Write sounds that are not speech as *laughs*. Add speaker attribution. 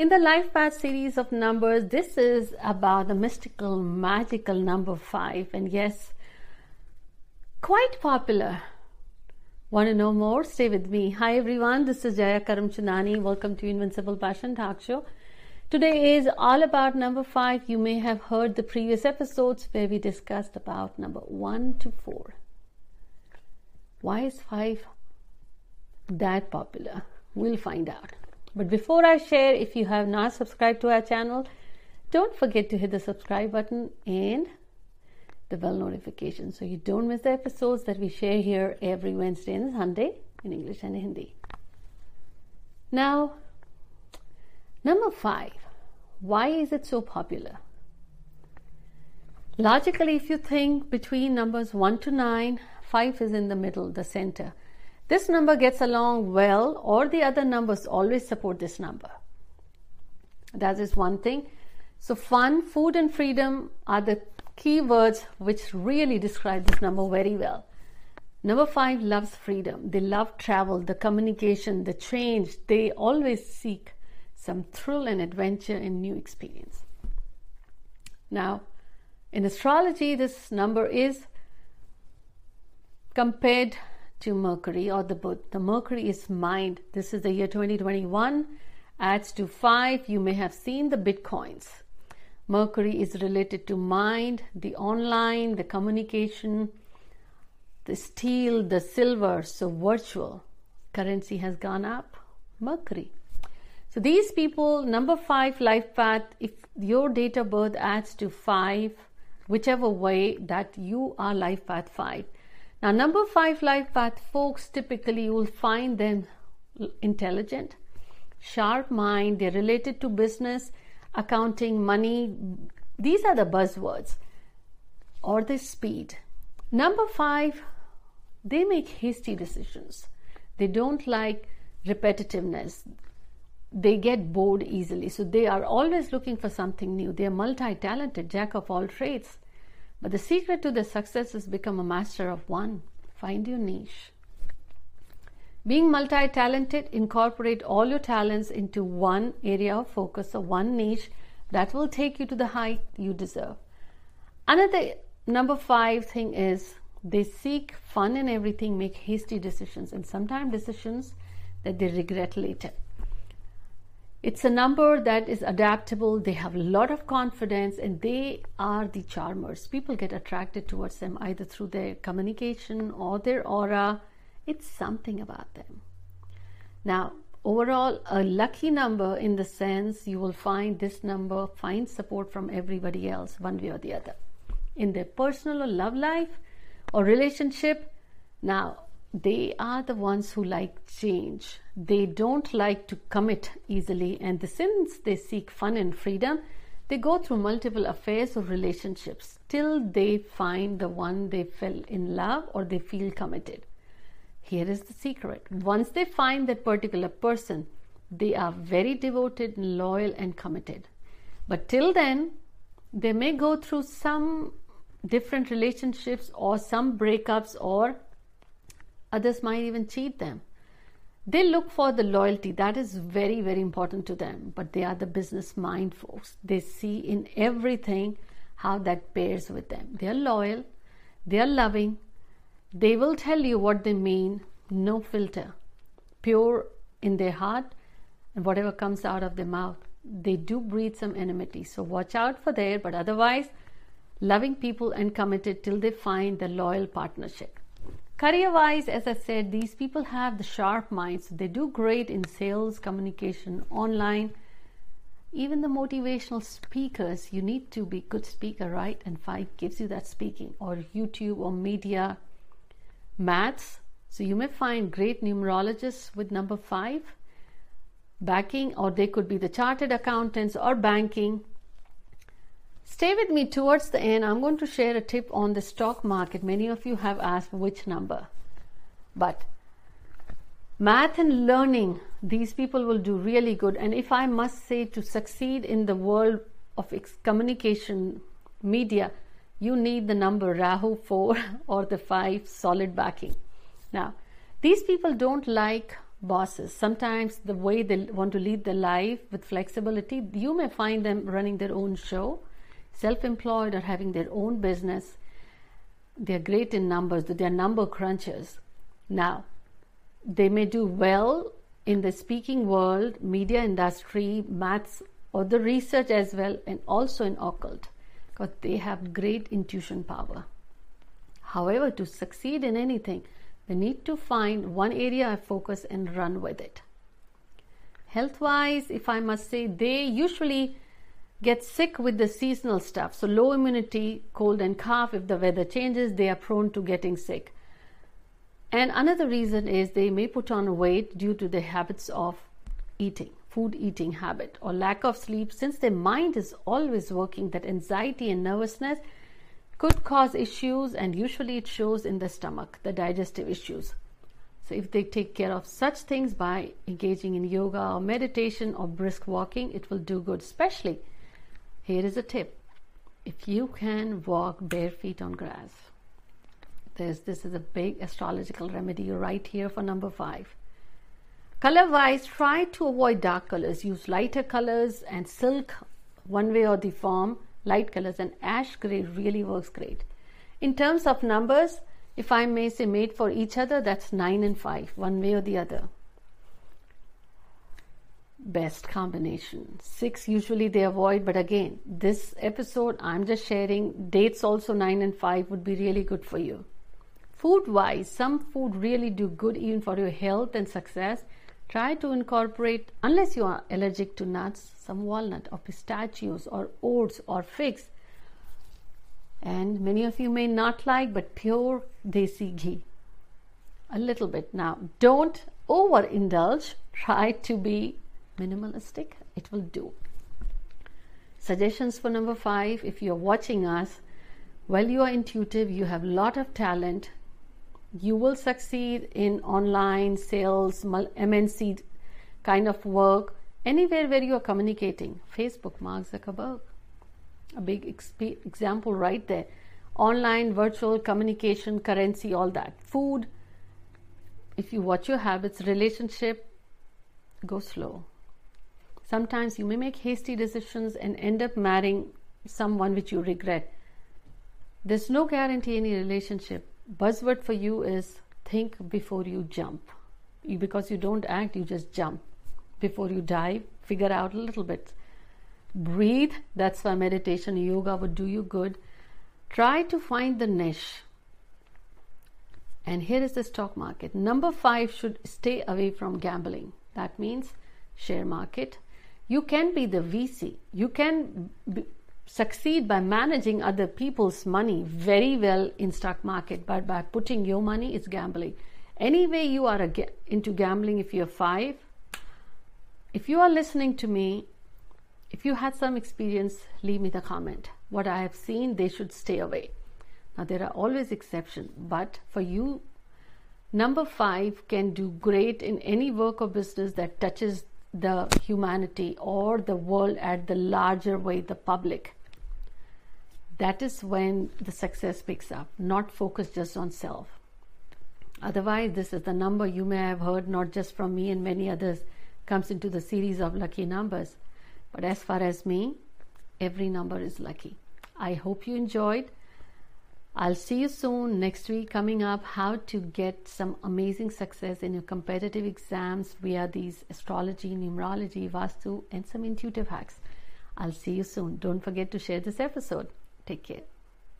Speaker 1: In the life path series of numbers, this is about the mystical, magical number five. And yes, quite popular. Want to know more? Stay with me. Hi everyone, this is Jaya Karamchandani. Welcome to Invincible Passion Talk Show. Today is all about number five. You may have heard the previous episodes where we discussed about number one to four. Why is five that popular? We'll find out. But before I share, if you have not subscribed to our channel, don't forget to hit the subscribe button and the bell notification so you don't miss the episodes that we share here every Wednesday and Sunday in English and Hindi. Now, number five, why is it so popular? Logically, if you think between numbers 1 to 9, 5 is in the middle, the center this number gets along well or the other numbers always support this number. That is one thing. So fun, food and freedom are the key words which really describe this number very well. Number five loves freedom. They love travel, the communication, the change. They always seek some thrill and adventure and new experience. Now, in astrology, this number is compared to Mercury or the Buddha. The Mercury is mind. This is the year 2021. Adds to five. You may have seen the bitcoins. Mercury is related to mind, the online, the communication, the steel, the silver. So virtual currency has gone up. Mercury. So these people, number five life path, if your date of birth adds to five, whichever way that you are life path five, now, number five life path folks typically you will find them intelligent, sharp mind, they're related to business, accounting, money. These are the buzzwords or the speed. Number five, they make hasty decisions. They don't like repetitiveness. They get bored easily. So they are always looking for something new. They are multi talented, jack of all trades. But the secret to their success is become a master of one. Find your niche. Being multi talented, incorporate all your talents into one area of focus or one niche that will take you to the height you deserve. Another number five thing is they seek fun in everything, make hasty decisions, and sometimes decisions that they regret later. It's a number that is adaptable. They have a lot of confidence and they are the charmers. People get attracted towards them either through their communication or their aura. It's something about them. Now, overall, a lucky number in the sense you will find this number finds support from everybody else, one way or the other, in their personal or love life or relationship. Now, they are the ones who like change. They don't like to commit easily, and since they seek fun and freedom, they go through multiple affairs or relationships till they find the one they fell in love or they feel committed. Here is the secret once they find that particular person, they are very devoted, loyal, and committed. But till then, they may go through some different relationships or some breakups or Others might even cheat them. They look for the loyalty. That is very, very important to them. But they are the business mind folks. They see in everything how that pairs with them. They are loyal. They are loving. They will tell you what they mean. No filter. Pure in their heart and whatever comes out of their mouth. They do breed some enmity. So watch out for there. But otherwise, loving people and committed till they find the loyal partnership. Career wise, as I said, these people have the sharp minds. They do great in sales, communication, online. Even the motivational speakers, you need to be good speaker, right? And five gives you that speaking, or YouTube or media. Maths, so you may find great numerologists with number five backing, or they could be the chartered accountants or banking. Stay with me towards the end. I'm going to share a tip on the stock market. Many of you have asked which number. But math and learning, these people will do really good. And if I must say, to succeed in the world of communication media, you need the number Rahu 4 *laughs* or the 5 solid backing. Now, these people don't like bosses. Sometimes the way they want to lead their life with flexibility, you may find them running their own show, self employed, or having their own business. They're great in numbers, they're number crunchers. Now, they may do well in the speaking world, media industry, maths, or the research as well, and also in occult, because they have great intuition power. However, to succeed in anything, they need to find one area of focus and run with it. Health wise, if I must say, they usually get sick with the seasonal stuff. So, low immunity, cold and cough, if the weather changes, they are prone to getting sick. And another reason is they may put on weight due to the habits of eating, food eating habit, or lack of sleep. Since their mind is always working, that anxiety and nervousness could cause issues, and usually it shows in the stomach, the digestive issues. So, if they take care of such things by engaging in yoga or meditation or brisk walking, it will do good. Especially, here is a tip if you can walk bare feet on grass, there's, this is a big astrological remedy right here for number five. Color wise, try to avoid dark colors. Use lighter colors and silk one way or the form light colors and ash gray really works great. In terms of numbers, if I may say made for each other, that's 9 and 5, one way or the other. Best combination. 6 usually they avoid, but again, this episode I'm just sharing dates also 9 and 5 would be really good for you. Food wise, some food really do good even for your health and success. Try to incorporate, unless you are allergic to nuts, some walnut or pistachios or oats or figs. And many of you may not like, but pure desi ghee. A little bit. Now, don't overindulge. Try to be minimalistic. It will do. Suggestions for number five if you're watching us, well, you are intuitive, you have a lot of talent, you will succeed in online sales, MNC kind of work, anywhere where you are communicating. Facebook, Mark Zuckerberg, a big exp- example right there. Online, virtual communication, currency, all that. Food, if you watch your habits, relationship, go slow. Sometimes you may make hasty decisions and end up marrying someone which you regret. There's no guarantee in any relationship buzzword for you is think before you jump. You, because you don't act, you just jump. Before you dive, figure out a little bit. Breathe. That's why meditation, yoga would do you good. Try to find the niche. And here is the stock market. Number five should stay away from gambling. That means share market. You can be the VC. You can succeed by managing other people's money very well in stock market but by putting your money it's gambling. Anyway you are into gambling if you're five. If you are listening to me if you had some experience leave me the comment. What i have seen they should stay away. Now there are always exceptions but for you number five can do great in any work or business that touches the humanity or the world at the larger way the public that is when the success picks up, not focus just on self. Otherwise, this is the number you may have heard not just from me and many others, comes into the series of lucky numbers. But as far as me, every number is lucky. I hope you enjoyed. I'll see you soon next week coming up how to get some amazing success in your competitive exams via these astrology, numerology, vastu and some intuitive hacks. I'll see you soon. Don't forget to share this episode. Take care.